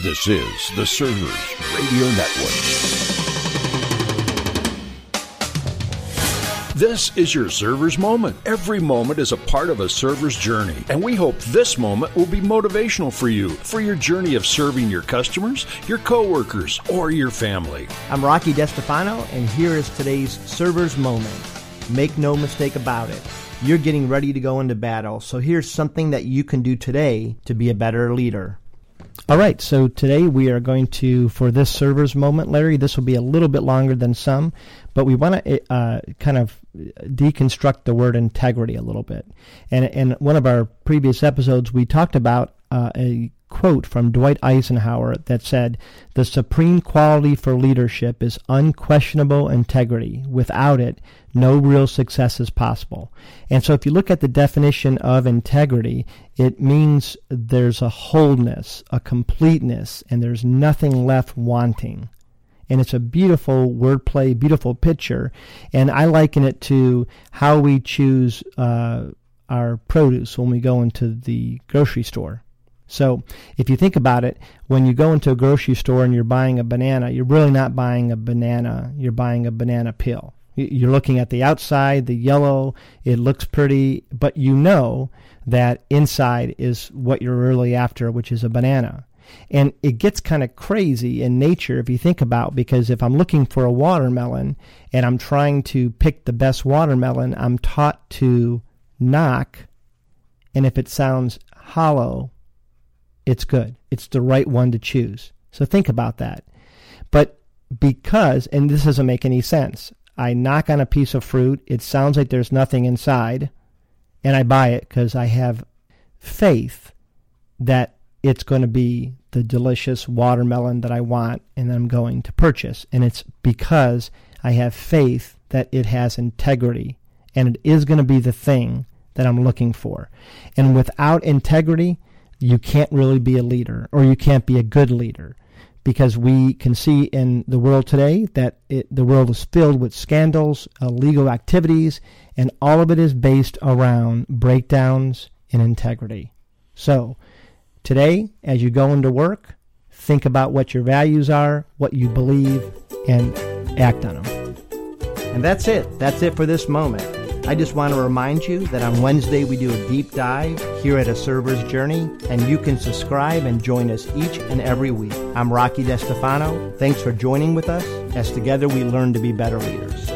This is the Servers Radio Network. This is your server's moment. Every moment is a part of a server's journey, and we hope this moment will be motivational for you for your journey of serving your customers, your coworkers, or your family. I'm Rocky DeStefano, and here is today's server's moment. Make no mistake about it. You're getting ready to go into battle, so here's something that you can do today to be a better leader. All right, so today we are going to, for this server's moment, Larry, this will be a little bit longer than some, but we want to uh, kind of deconstruct the word integrity a little bit. And in one of our previous episodes, we talked about uh, a quote from Dwight Eisenhower that said, The supreme quality for leadership is unquestionable integrity. Without it, no real success is possible. And so if you look at the definition of integrity, it means there's a wholeness, a completeness, and there's nothing left wanting. And it's a beautiful wordplay, beautiful picture. And I liken it to how we choose uh, our produce when we go into the grocery store so if you think about it, when you go into a grocery store and you're buying a banana, you're really not buying a banana, you're buying a banana peel. You're looking at the outside, the yellow, it looks pretty, but you know that inside is what you're really after, which is a banana. And it gets kind of crazy in nature if you think about because if I'm looking for a watermelon and I'm trying to pick the best watermelon, I'm taught to knock and if it sounds hollow, it's good. It's the right one to choose. So think about that. But because, and this doesn't make any sense, I knock on a piece of fruit, it sounds like there's nothing inside, and I buy it because I have faith that it's going to be the delicious watermelon that I want and I'm going to purchase. And it's because I have faith that it has integrity and it is going to be the thing that I'm looking for. And without integrity, you can't really be a leader or you can't be a good leader because we can see in the world today that it, the world is filled with scandals, illegal activities, and all of it is based around breakdowns in integrity. So, today, as you go into work, think about what your values are, what you believe, and act on them. And that's it. That's it for this moment. I just want to remind you that on Wednesday we do a deep dive here at A Server's Journey, and you can subscribe and join us each and every week. I'm Rocky DeStefano. Thanks for joining with us as together we learn to be better leaders.